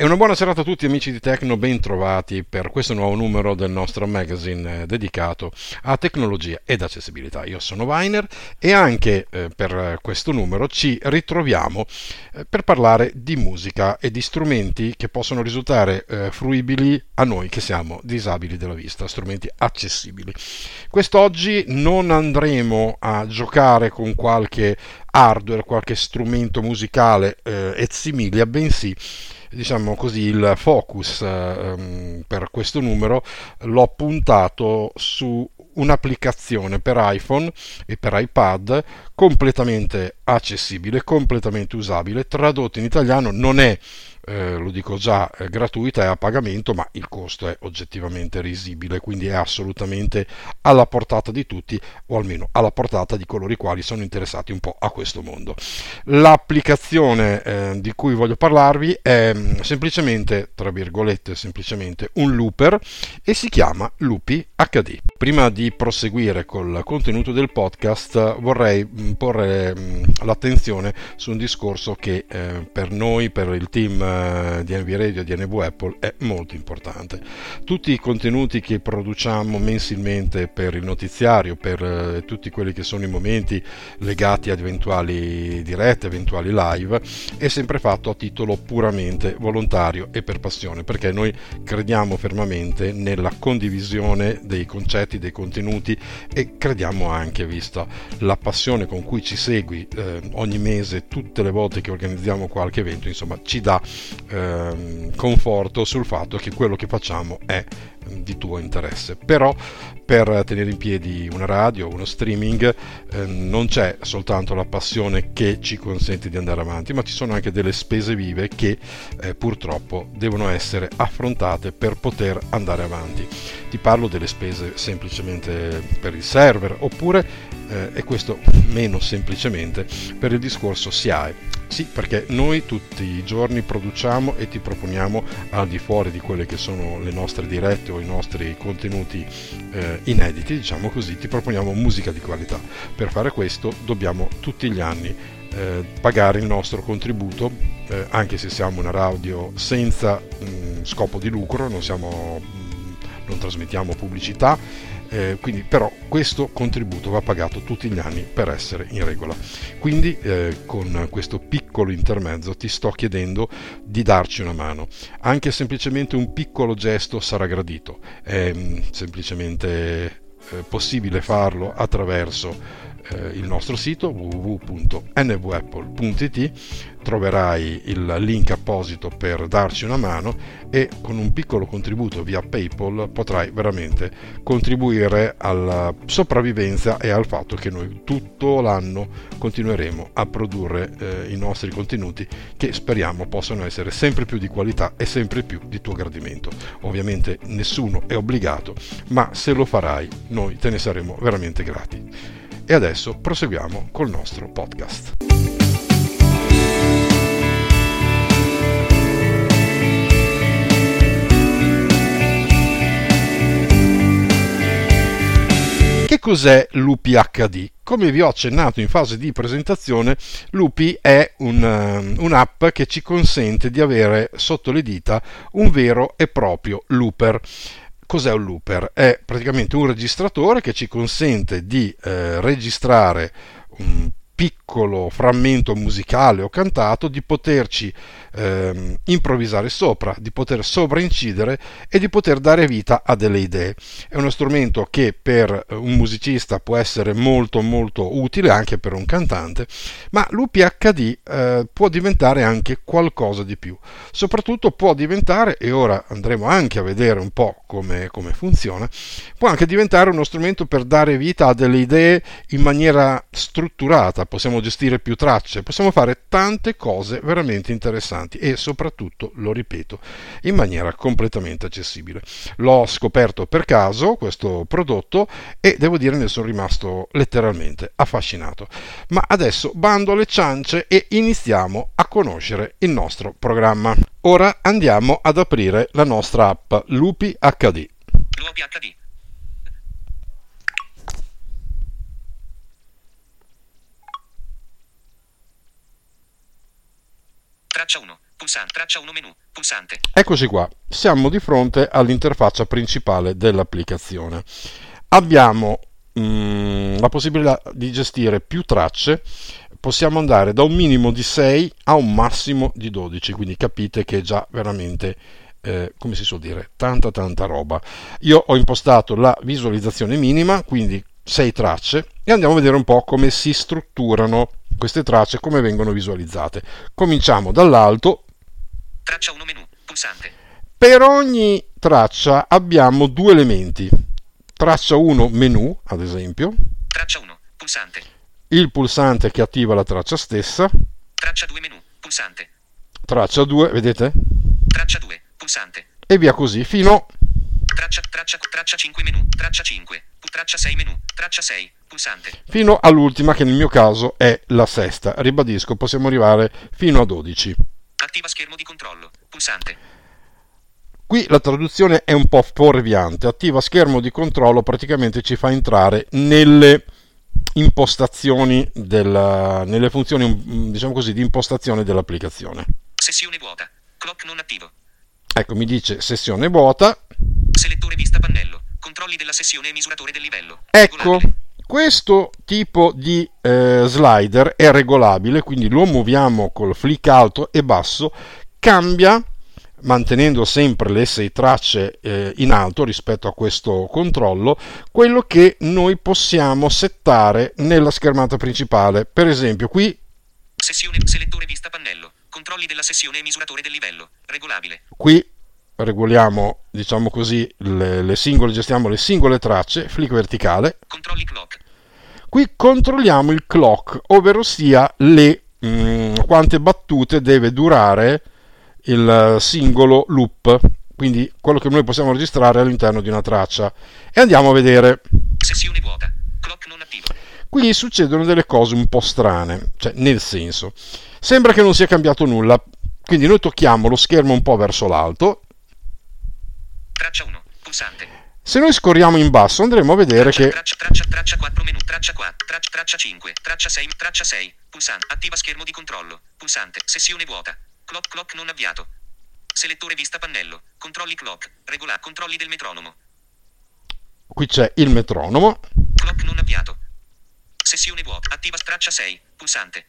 E una buona serata a tutti amici di Tecno, ben trovati per questo nuovo numero del nostro magazine eh, dedicato a tecnologia ed accessibilità. Io sono Weiner e anche eh, per questo numero ci ritroviamo eh, per parlare di musica e di strumenti che possono risultare fruibili a noi che siamo disabili della vista, strumenti accessibili. Quest'oggi non andremo a giocare con qualche hardware, qualche strumento musicale e similia, bensì diciamo così, il focus eh, per questo numero l'ho puntato su un'applicazione per iPhone e per iPad completamente accessibile, completamente usabile, tradotto in italiano non è eh, lo dico già, è gratuita, è a pagamento, ma il costo è oggettivamente risibile, quindi è assolutamente alla portata di tutti, o almeno alla portata di coloro i quali sono interessati un po' a questo mondo. L'applicazione eh, di cui voglio parlarvi è mm, semplicemente, tra virgolette, semplicemente un looper e si chiama Lupi HD. Prima di proseguire col contenuto del podcast vorrei mm, porre l'attenzione su un discorso che eh, per noi, per il team eh, di NV Radio e di NV Apple è molto importante. Tutti i contenuti che produciamo mensilmente per il notiziario, per eh, tutti quelli che sono i momenti legati ad eventuali dirette, eventuali live, è sempre fatto a titolo puramente volontario e per passione, perché noi crediamo fermamente nella condivisione dei concetti, dei contenuti e crediamo anche, vista la passione con cui ci segui eh, ogni mese, tutte le volte che organizziamo qualche evento, insomma, ci dà ehm, conforto sul fatto che quello che facciamo è di tuo interesse. Però per tenere in piedi una radio, uno streaming, eh, non c'è soltanto la passione che ci consente di andare avanti, ma ci sono anche delle spese vive che eh, purtroppo devono essere affrontate per poter andare avanti. Ti parlo delle spese semplicemente per il server oppure, eh, e questo meno semplicemente, per il discorso SIAE sì, perché noi tutti i giorni produciamo e ti proponiamo al di fuori di quelle che sono le nostre dirette o i nostri contenuti eh, inediti, diciamo così, ti proponiamo musica di qualità. Per fare questo dobbiamo tutti gli anni eh, pagare il nostro contributo, eh, anche se siamo una radio senza mh, mm, scopo di lucro, non, siamo, mh, mm, non trasmettiamo pubblicità eh, quindi però questo contributo va pagato tutti gli anni per essere in regola. Quindi eh, con questo piccolo intermezzo ti sto chiedendo di darci una mano. Anche semplicemente un piccolo gesto sarà gradito. È mm, semplicemente eh, possibile farlo attraverso eh, il nostro sito www.nvapple.it troverai il link apposito per darci una mano e con un piccolo contributo via PayPal potrai veramente contribuire alla sopravvivenza e al fatto che noi tutto l'anno continueremo a produrre eh, i nostri contenuti che speriamo possano essere sempre più di qualità e sempre più di tuo gradimento. Ovviamente nessuno è obbligato, ma se lo farai noi te ne saremo veramente grati. E adesso proseguiamo col nostro podcast. Che cos'è l'UPI HD? Come vi ho accennato in fase di presentazione, l'UPI è un, um, un'app che ci consente di avere sotto le dita un vero e proprio looper. Cos'è un looper? È praticamente un registratore che ci consente di eh, registrare un piccolo frammento musicale o cantato di poterci ehm, improvvisare sopra, di poter sovraincidere e di poter dare vita a delle idee. È uno strumento che per un musicista può essere molto molto utile anche per un cantante, ma l'UPHD eh, può diventare anche qualcosa di più. Soprattutto può diventare, e ora andremo anche a vedere un po' come, come funziona, può anche diventare uno strumento per dare vita a delle idee in maniera strutturata, possiamo gestire più tracce, possiamo fare tante cose veramente interessanti e soprattutto, lo ripeto, in maniera completamente accessibile. L'ho scoperto per caso questo prodotto e devo dire ne sono rimasto letteralmente affascinato. Ma adesso bando alle ciance e iniziamo a conoscere il nostro programma. Ora andiamo ad aprire la nostra app Lupi HD. Lupi HD. Traccia 1. Pulsante. Traccia 1 menu. Pulsante. Eccoci qua, siamo di fronte all'interfaccia principale dell'applicazione. Abbiamo mm, la possibilità di gestire più tracce, possiamo andare da un minimo di 6 a un massimo di 12, quindi capite che è già veramente eh, come si suol dire, tanta tanta roba. Io ho impostato la visualizzazione minima, quindi 6 tracce, e andiamo a vedere un po' come si strutturano queste tracce, come vengono visualizzate. Cominciamo dall'alto. Traccia 1 menu. Pulsante. Per ogni traccia abbiamo due elementi. Traccia 1 menu, ad esempio, Traccia 1. Pulsante. il pulsante che attiva la traccia stessa, Traccia 2 menu. Pulsante. traccia 2, vedete? Traccia 2. Pulsante. E via così fino Traccia, traccia, traccia 5 menu. Traccia 5. Pu- Traccia 6 menu. Traccia 6. Pulsante. fino all'ultima che nel mio caso è la sesta. Ribadisco, possiamo arrivare fino a 12. Attiva schermo di controllo. Pulsante. Qui la traduzione è un po' fuorviante. Attiva schermo di controllo praticamente ci fa entrare nelle impostazioni della, nelle funzioni diciamo così di impostazione dell'applicazione. Sessione vuota. Clock non attivo. Ecco, mi dice sessione vuota. Selettore vista pannello. Controlli della sessione e misuratore del livello. Ecco, Regolabile. Questo tipo di eh, slider è regolabile, quindi lo muoviamo col flick alto e basso, cambia mantenendo sempre le 6 tracce eh, in alto rispetto a questo controllo, quello che noi possiamo settare nella schermata principale. Per esempio, qui, Sessione selettore vista pannello. Controlli della sessione e misuratore del livello. Regolabile. qui regoliamo, diciamo così, le, le singole, gestiamo le singole tracce, flick verticale, Controlli clock. Qui controlliamo il clock, ovvero sia le, mm, quante battute deve durare il singolo loop, quindi quello che noi possiamo registrare all'interno di una traccia. E andiamo a vedere. Sessione vuota. Clock non attivo. Qui succedono delle cose un po' strane, cioè nel senso, sembra che non sia cambiato nulla, quindi noi tocchiamo lo schermo un po' verso l'alto. Traccia 1. Pulsante. Se noi scorriamo in basso andremo a vedere Traccia, che traccia, traccia, traccia 4 menu. Traccia 4. Traccia, traccia 5. Traccia 6. Traccia 6. Pulsante. Attiva schermo di controllo. Pulsante. Sessione vuota. Clock clock non avviato. Selettore vista pannello. Controlli clock. Regola. Controlli del metronomo. qui c'è il metronomo, Clock non avviato. Sessione vuota. Attiva traccia 6. Pulsante.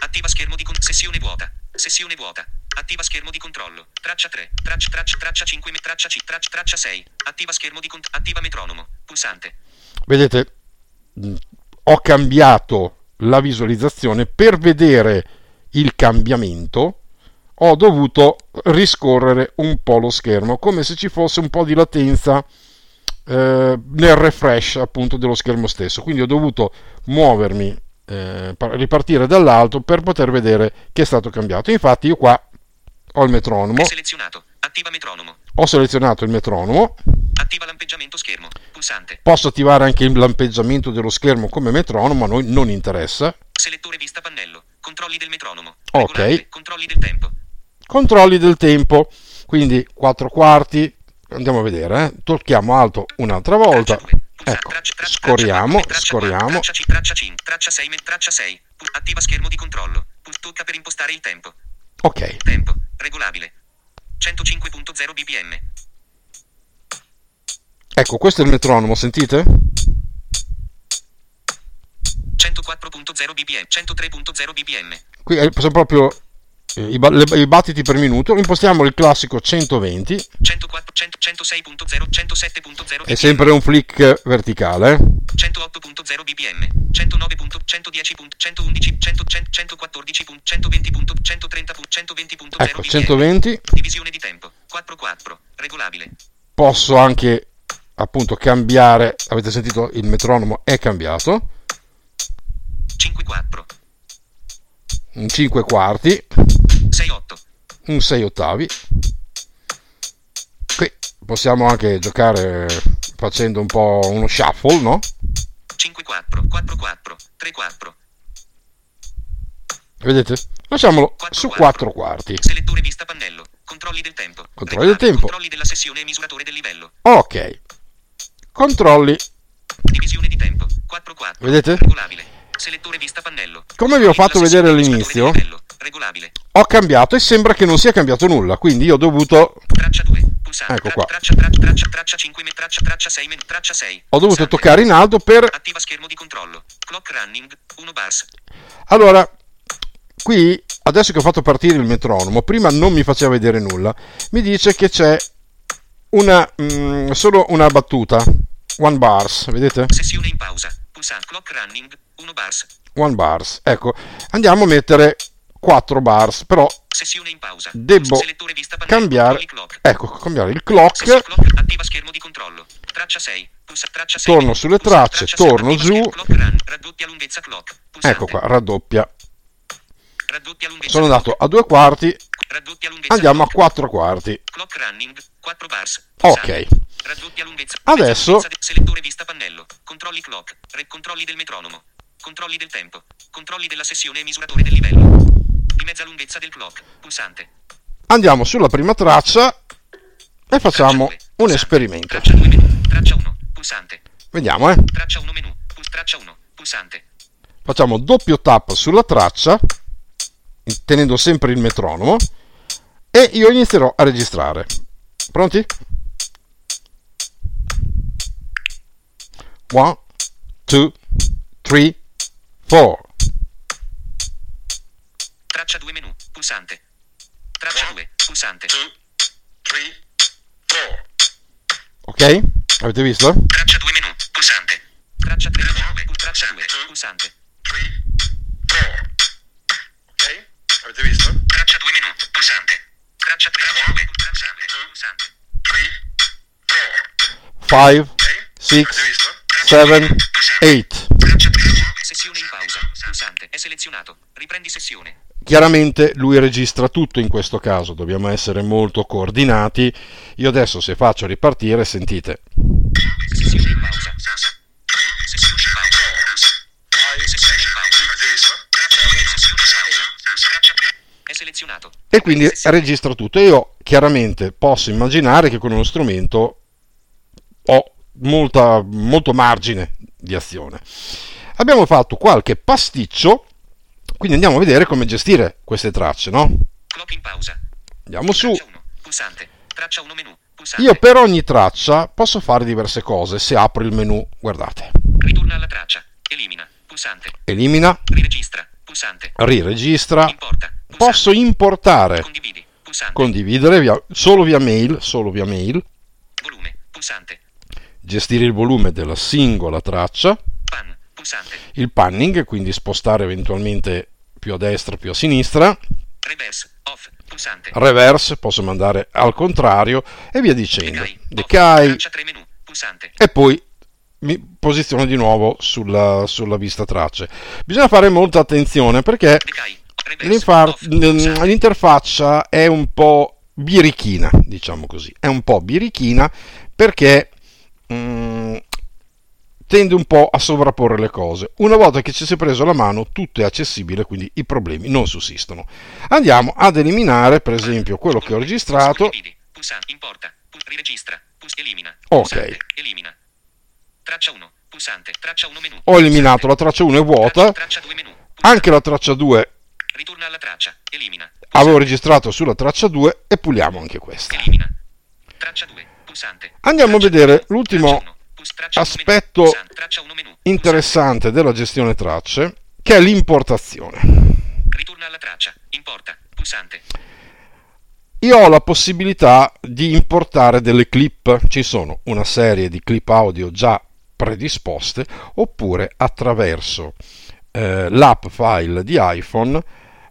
Attiva schermo di con- sessione vuota. Sessione vuota. Attiva schermo di controllo. Traccia 3. Traccia traccia traccia 5 me- traccia C. Traccia traccia 6. Attiva schermo di cont- attiva metronomo. Pulsante. vedete, mh, ho cambiato la visualizzazione per vedere il cambiamento. Ho dovuto riscorrere un po' lo schermo, come se ci fosse un po' di latenza eh, nel refresh appunto dello schermo stesso. Quindi ho dovuto muovermi, eh, par- ripartire dall'alto per poter vedere che è stato cambiato. Infatti, io qua ho il metronomo, selezionato. Attiva metronomo. ho selezionato il metronomo, Attiva lampeggiamento schermo. Pulsante. Posso attivare anche il lampeggiamento dello schermo come metronomo, a noi non interessa. Selettore vista pannello. Controlli del metronomo. Ok. Regolabile. Controlli del tempo. Controlli del tempo, quindi 4 quarti. Andiamo a vedere, eh. tocchiamo alto un'altra volta. Traccia 2. Pulsante. Ecco, scorriamo, traccia 4, scorriamo. Traccia C. Traccia 5. Traccia 6. me- Traccia 6. Pu- Attiva schermo di controllo. Tocca per impostare il tempo. Ok, Tempo. Regolabile. 105.0 bpm. ecco, questo è il metronomo, sentite? 104.0 bpm. 103.0 bpm. Qui sono proprio i, ba- le- i battiti per minuto. Impostiamo il classico 120, 104, 100, 106.0, 107.0 è sempre un flick verticale. eh. 108.0 bpm, 109. 110. 111. 100, 114. 120. 130. 120.0 Ecco, bpm. 120. Divisione di tempo. 4-4. Regolabile. Posso anche appunto cambiare, avete sentito il metronomo è cambiato, 5-4. in 5 quarti, 6-8. Un 6 ottavi. Qui possiamo anche giocare facendo un po' uno shuffle, no? 5-4. 4-4. 3-4. Vedete? Lasciamolo Quattro su quarti. 4 quarti. Selettore vista pannello. Controlli del tempo. Controlli del tempo. Controlli della sessione e misuratore del livello. Ok. Controlli. Divisione di tempo. 4-4. Vedete? Regolabile. Selettore vista pannello. Come vi ho fatto vedere all'inizio, ho cambiato e sembra che non sia cambiato nulla, quindi io ho dovuto Traccia 2. Pulsante. Ecco qua. Traccia, traccia, traccia, traccia 5, me- traccia, traccia 6, men- traccia 6. ho dovuto Pulsante. toccare in alto per Attiva schermo di controllo. Clock running. 1 bars. Allora, qui adesso che ho fatto partire il metronomo, prima non mi faceva vedere nulla, mi dice che c'è una mm, solo una battuta, one bars, vedete? Sessione in pausa. Pulsante. Clock running. 1 bars. One bars. Ecco, andiamo a mettere 4 bars, però Sessione in pausa. Devo cambiare ecco, cambiare il clock, Sessione clock. Attiva schermo di controllo. Traccia 6. Pulsa, traccia 6. Torno sulle tracce, torno giù. ecco qua, raddoppia. Sono andato a due quarti, andiamo a. 4 quarti. Clock running. 4 bars. Ok. Pulsante. Raddoppia lunghezza. Adesso-. Controlli clock. Controlli del metronomo. Controlli del tempo. Controlli della sessione e misuratore del livello. Dimezza lunghezza del clock. Pulsante. Andiamo sulla prima traccia e facciamo Traccia un esperimento. Traccia 2 menu. Traccia 1. Pulsante. Vediamo, eh. Traccia 1 menu. Traccia 1. Pulsante. Facciamo doppio tap sulla traccia, tenendo sempre il metronomo, e io inizierò a registrare. Pronti? One, two, three, four. Traccia 2 menu. Pulsante. Traccia 2. Pulsante. Ok? Avete visto? Traccia 2 menu. Pulsante. Traccia 3 menu. Traccia 2. Pulsante. Ok? Avete visto? Traccia 2 menu. Pulsante. Traccia 3 menu. Pulsante. Pulsante. 5, 6, 7, 8. Traccia 3 Sessione in pausa. Pulsante. È selezionato. Riprendi sessione. Chiaramente lui registra tutto in questo caso, dobbiamo essere molto coordinati. Io adesso se faccio ripartire, sentite. E quindi registra tutto. Io chiaramente posso immaginare che con uno strumento ho molta, molto margine di azione. Abbiamo fatto qualche pasticcio, quindi andiamo a vedere come gestire queste tracce, no? Andiamo su. Traccia 1. Pulsante. Traccia 1 menu. Pulsante. Io per ogni traccia posso fare diverse cose. Se apro il menu, guardate, Ritorna alla traccia. Elimina. Pulsante. elimina, Riregistra. Pulsante. riregistra. Importa. Posso importare, Condividi. Pulsante. condividere via- solo via mail, solo via mail, Volume. Pulsante. gestire il volume della singola traccia. Pulsante. il panning, quindi spostare eventualmente più a destra, più a sinistra, Reverse. Off. Pulsante. reverse, posso mandare al contrario e via dicendo. Decai. Off. Decai Traccia 3 menu. Pulsante. e poi mi posiziono di nuovo sulla, sulla vista tracce. Bisogna fare molta attenzione perché l'interfaccia è un po' birichina, diciamo così, è un po' birichina perché mm, tende un po' a sovrapporre le cose. Una volta che ci si è preso la mano, tutto è accessibile, quindi i problemi non sussistono. Andiamo ad eliminare, per esempio, quello che ho registrato. Ok. Pulsante. Elimina. Traccia 1. Pulsante. Traccia 1 menu. Ho eliminato la traccia 1 è vuota, Traccia, traccia 2 menu. Pulsante. anche la traccia 2 Ritorna alla traccia. Elimina. Pulsante. avevo registrato sulla traccia 2 e puliamo anche questa. Elimina. Traccia 2. Pulsante. Andiamo a vedere 2. l'ultimo Traccia 1. Pus- traccia 1 menu. aspetto Pulsante. Traccia 1 menu. Pulsante. interessante della gestione tracce, che è l'importazione. Ritorna alla traccia. Importa. Pulsante. Io ho la possibilità di importare delle clip, ci sono una serie di clip audio già predisposte, oppure attraverso eh, l'app file di iPhone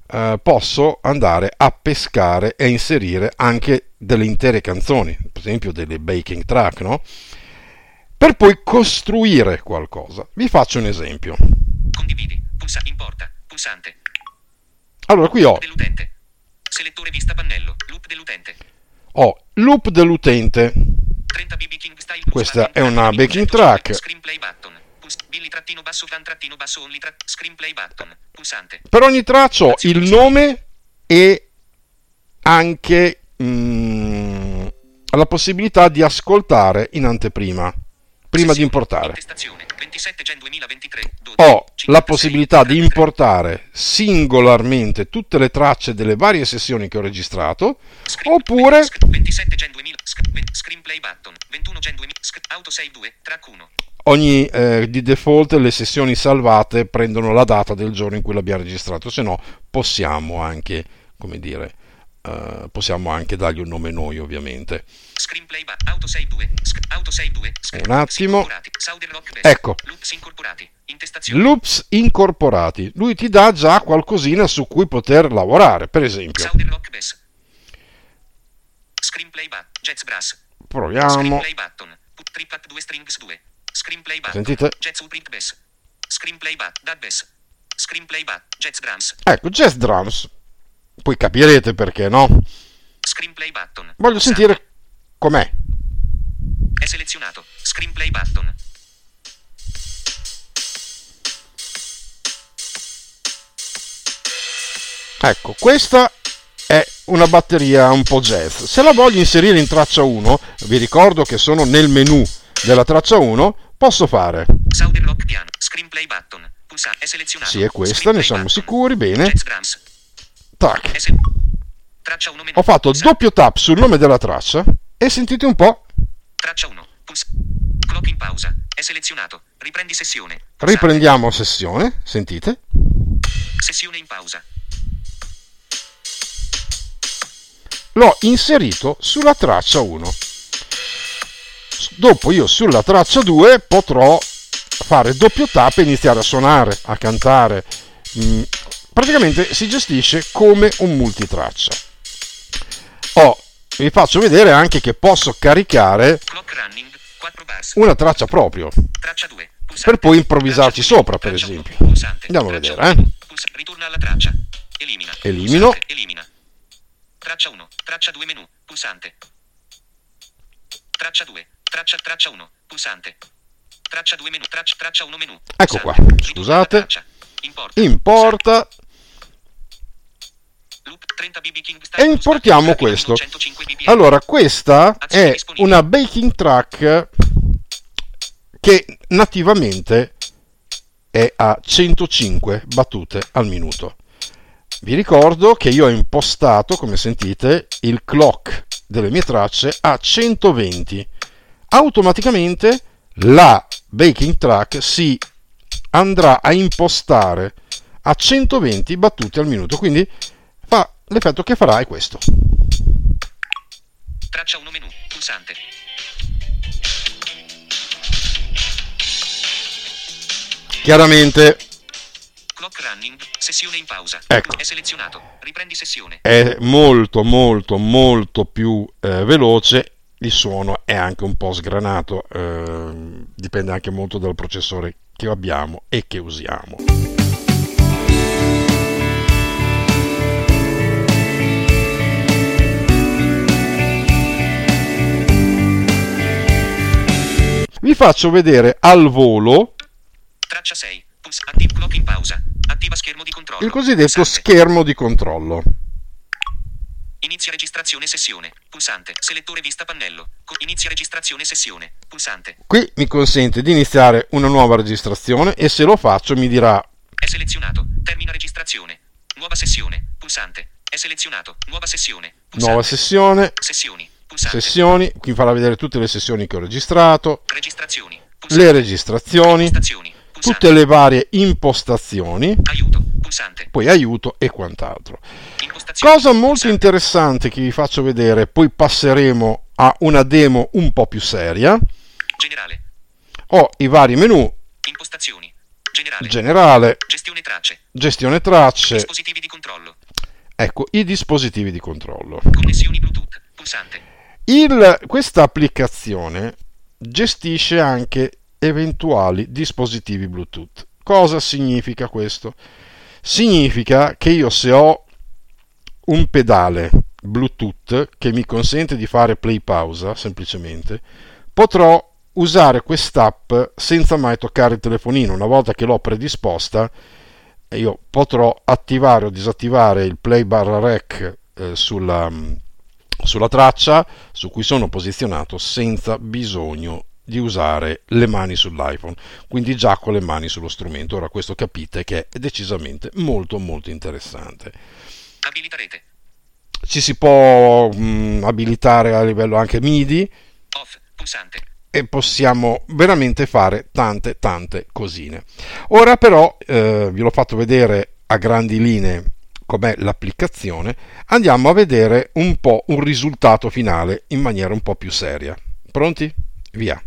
eh, posso andare a pescare e inserire anche delle intere canzoni, per esempio delle baking track, no? Per poi costruire qualcosa. Vi faccio un esempio. Condividi. Pulsa. Importa. Pulsante. Allora, qui ho, Dell'utente. Selettore vista pannello. Loop dell'utente. ho loop dell'utente, 30 BB King Style Questa è una backing 105, track. Per ogni traccia ho il nome e anche mm, la possibilità di ascoltare in anteprima. Prima di importare. Intestazione. 27 Gen 2023. 12, Ho 56, la possibilità di 33. importare singolarmente tutte le tracce delle varie sessioni che ho registrato, oppure sc- 27 Gen 2000. sc- ven- Screenplay button. 21 Gen 2000. sc- Auto save 2. Track 1. ogni eh, di default le sessioni salvate prendono la data del giorno in cui l'abbiamo registrato, se no possiamo anche, come dire, eh, possiamo anche dargli un nome noi ovviamente. Screenplay ba- Auto save 2. sc- Auto save 2. sc- Un attimo. Ecco. Loops incorporati. Intestazione. Loops incorporati, lui ti dà già qualcosina su cui poter lavorare, per esempio. Proviamo. Screenplay button. Put triplet 2 strings 2. Screenplay button. Sentite? Ecco, Jazz Drums. Poi capirete perché, no? Screenplay button. Voglio Pulsante. sentire com'è. È selezionato. Screenplay button. Ecco, questa è una batteria un po' jazz. Se la voglio inserire in traccia 1, vi ricordo che sono nel menu della traccia 1, posso fare. Rock Piano. Screenplay button. Pulsante. Selezionato. Sì, è questa, Screenplay ne siamo button. sicuri, bene. Drums. Tac. È se- Traccia 1 menu. Ho fatto Pulsante. doppio tap sul nome della traccia e sentite un po'. Traccia 1. Puls- Clock in pausa. È selezionato. Riprendi sessione. Riprendiamo sessione, sentite. Sessione in pausa. L'ho inserito sulla traccia 1. Dopo io sulla traccia 2 potrò fare doppio tap e iniziare a suonare, a cantare. Praticamente si gestisce come un multitraccia. Oh, vi faccio vedere anche che posso caricare Clock running. 4 bars. una traccia proprio. Traccia 2. Pulsante. Per poi improvvisarci Traccia sopra, per esempio. Pulsante. Andiamo a vedere, eh. Puls- Ritorna alla traccia. Elimina. Elimino. Pulsante. Elimina. Traccia 1. Traccia 2 menu. Pulsante. Traccia 2. Traccia traccia 1. Pulsante. Traccia 2 menu. Traccia traccia 1 menu. Ecco Pulsante. qua, Ritorna alla scusate. Importa. Importa e importiamo questo. 105 BPM. Allora, questa è una baking track che nativamente è a 105 battute al minuto. Vi ricordo che io ho impostato, come sentite, il clock delle mie tracce a 120. Automaticamente la baking track si andrà a impostare a 120 battute al minuto, quindi l'effetto che farà è questo. Traccia 1 menu. Pulsante. Chiaramente Clock running. Sessione in pausa. Ecco. È selezionato. Riprendi sessione. è molto molto molto più eh, veloce il suono è anche un po' sgranato ehm, dipende anche molto dal processore che abbiamo e che usiamo vi faccio vedere al volo Traccia 6. Puls- attiv- clock in pausa. Attiva schermo di controllo. il cosiddetto Pulsante. schermo di controllo Inizia registrazione sessione. Pulsante. Selettore vista pannello. Inizia registrazione sessione. Pulsante. qui mi consente di iniziare una nuova registrazione e se lo faccio mi dirà È selezionato. Termina registrazione. Nuova sessione. Pulsante. È selezionato. Nuova sessione. Pulsante. nuova sessione Sessioni. Pulsante. sessioni, qui farà vedere tutte le sessioni che ho registrato, Registrazioni. Pulsante. le registrazioni. Pulsante. tutte le varie impostazioni, Aiuto. Poi aiuto e quant'altro. Cosa molto Pulsante. interessante che vi faccio vedere, poi passeremo a una demo un po' più seria. Generale. Ho i vari menu, Impostazioni. Generale. generale, Gestione tracce. gestione tracce, Dispositivi di controllo. ecco i dispositivi di controllo. Connessioni Bluetooth. Pulsante. Il- questa applicazione gestisce anche eventuali dispositivi Bluetooth. Cosa significa questo? Significa che io se ho un pedale Bluetooth che mi consente di fare play pausa semplicemente, potrò usare quest'app senza mai toccare il telefonino. Una volta che l'ho predisposta, io potrò attivare o disattivare il play barra rec eh, sulla, sulla traccia su cui sono posizionato senza bisogno di usare le mani sull'iPhone, quindi già con le mani sullo strumento. Ora questo capite che è decisamente molto molto interessante. Abilita rete. Ci si può mh, abilitare a livello anche MIDI Off. Pulsante. e possiamo veramente fare tante tante cosine. Ora però eh, vi l'ho fatto vedere a grandi linee com'è l'applicazione, andiamo a vedere un po' un risultato finale in maniera un po' più seria. Pronti? Via.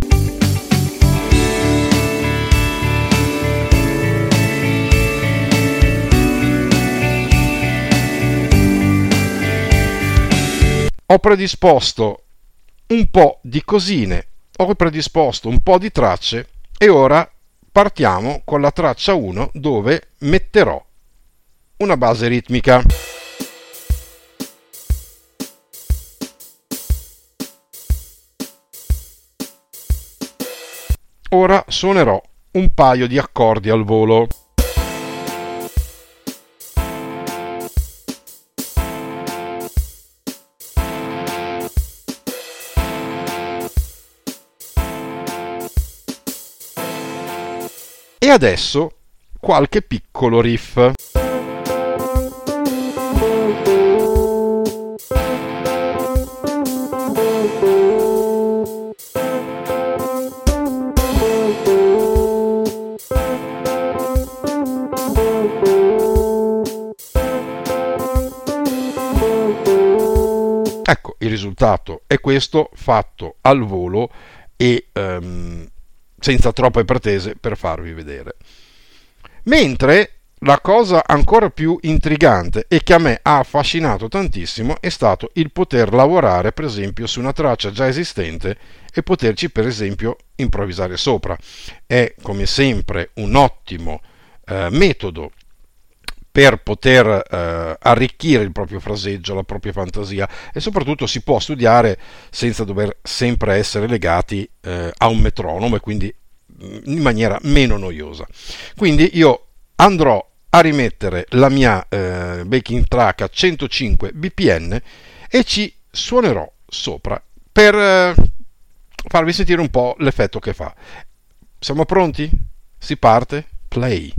Ho predisposto un po' di cosine, ho predisposto un po' di tracce e ora partiamo con la traccia 1 dove metterò una base ritmica. Ora suonerò un paio di accordi al volo. E adesso qualche piccolo riff. Il risultato è questo fatto al volo e ehm, senza troppe pretese per farvi vedere. Mentre la cosa ancora più intrigante e che a me ha affascinato tantissimo è stato il poter lavorare per esempio su una traccia già esistente e poterci per esempio improvvisare sopra. È come sempre un ottimo eh, metodo per poter eh, arricchire il proprio fraseggio, la propria fantasia e soprattutto si può studiare senza dover sempre essere legati eh, a un metronomo e quindi in maniera meno noiosa. Quindi io andrò a rimettere la mia eh, backing track a 105 bpm e ci suonerò sopra per eh, farvi sentire un po' l'effetto che fa. Siamo pronti? Si parte? Play.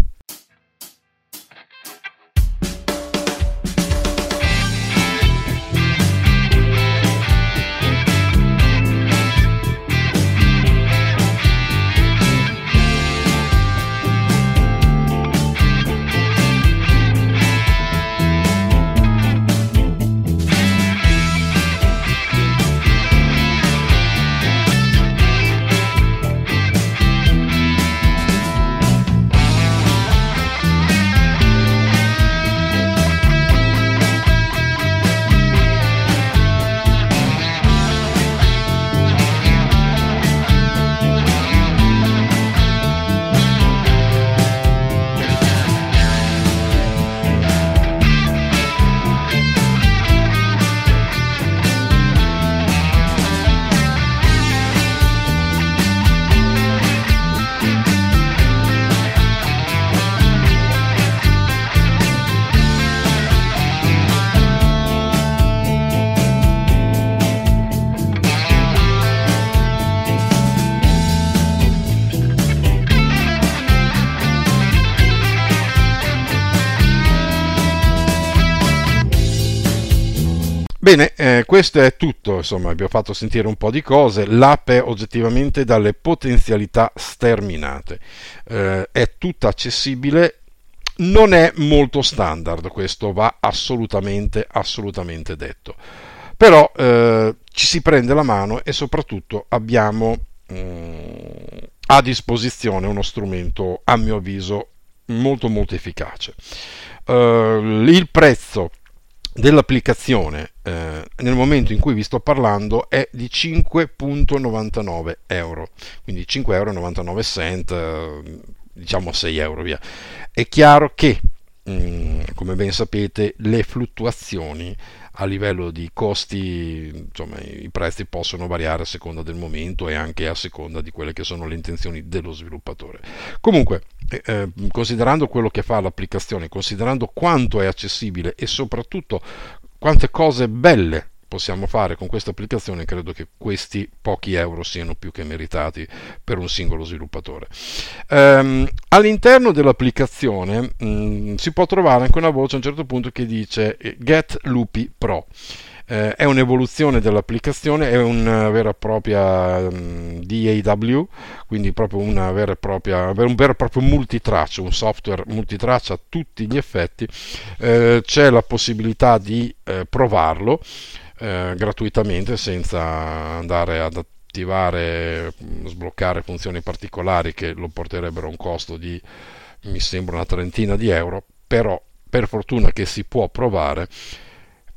Bene, eh, questo è tutto, insomma, vi ho fatto sentire un po' di cose, l'app è oggettivamente dalle potenzialità sterminate, eh, è tutta accessibile, non è molto standard, questo va assolutamente, assolutamente detto, però eh, ci si prende la mano e soprattutto abbiamo mm, a disposizione uno strumento, a mio avviso, molto molto efficace. Uh, il prezzo dell'applicazione eh, nel momento in cui vi sto parlando è di 5.99 euro. Quindi 5,99 euro eh, diciamo 6 euro via. È chiaro che mh, mm, come ben sapete le fluttuazioni a livello di costi, insomma, i prezzi possono variare a seconda del momento e anche a seconda di quelle che sono le intenzioni dello sviluppatore. Comunque, eh, eh, considerando quello che fa l'applicazione, considerando quanto è accessibile e soprattutto quante cose belle possiamo fare con questa applicazione, credo che questi pochi euro siano più che meritati per un singolo sviluppatore. Um, all'interno dell'applicazione mm, si può trovare anche una voce a un certo punto che dice Get Lupi Pro. Eh, è un'evoluzione dell'applicazione, è una vera e propria um, DAW, quindi proprio una vera e propria, un vero e proprio multitraccia, un software multitraccia a tutti gli effetti, eh, c'è la possibilità di eh, provarlo eh, gratuitamente senza andare ad attivare, sbloccare funzioni particolari che lo porterebbero a un costo di, mi sembra, una trentina di euro, però per fortuna che si può provare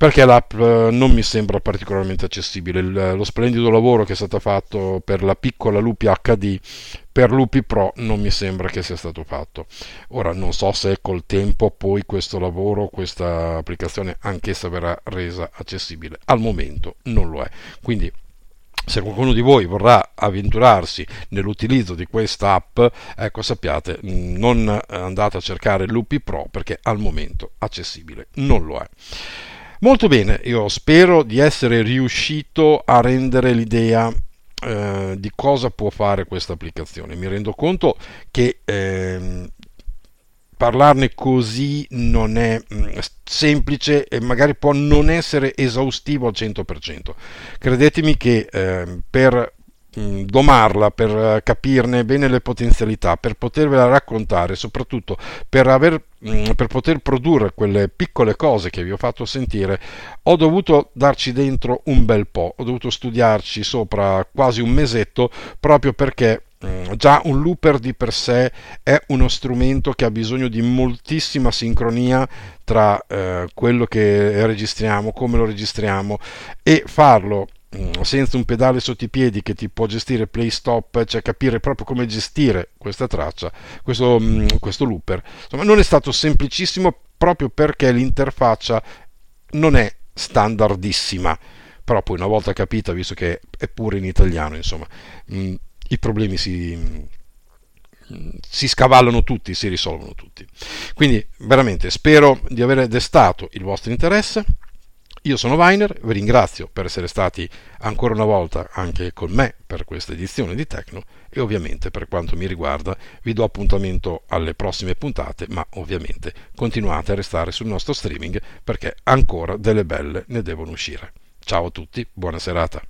perché l'app eh, non mi sembra particolarmente accessibile. Il, lo splendido lavoro che è stato fatto per la piccola Lupi HD per Lupi Pro non mi sembra che sia stato fatto. Ora non so se col tempo poi questo lavoro, questa applicazione anch'essa verrà resa accessibile. Al momento non lo è. Quindi se qualcuno di voi vorrà avventurarsi nell'utilizzo di questa app, ecco sappiate, non andate a cercare Lupi Pro perché al momento accessibile non lo è. Molto bene, io spero di essere riuscito a rendere l'idea eh, di cosa può fare questa applicazione. Mi rendo conto che eh, parlarne così non è mh, mm, semplice e magari può non essere esaustivo al 100%. Credetemi che eh, per domarla, per eh, capirne bene le potenzialità, per potervela raccontare, soprattutto per, aver, mm, per poter produrre quelle piccole cose che vi ho fatto sentire, ho dovuto darci dentro un bel po', ho dovuto studiarci sopra quasi un mesetto proprio perché mm, già un looper di per sé è uno strumento che ha bisogno di moltissima sincronia tra eh, quello che registriamo, come lo registriamo e farlo Mm, senza un pedale sotto i piedi che ti può gestire play stop, cioè capire proprio come gestire questa traccia, questo, mm, questo looper. Insomma, non è stato semplicissimo proprio perché l'interfaccia non è standardissima. Però poi una volta capita, visto che è pure in italiano, insomma, mm, i problemi si, si scavallano tutti, si risolvono tutti. Quindi veramente spero di aver destato il vostro interesse. Io sono Weiner, vi ringrazio per essere stati ancora una volta anche con me per questa edizione di Tecno e ovviamente per quanto mi riguarda vi do appuntamento alle prossime puntate, ma ovviamente continuate a restare sul nostro streaming perché ancora delle belle ne devono uscire. Ciao a tutti, buona serata.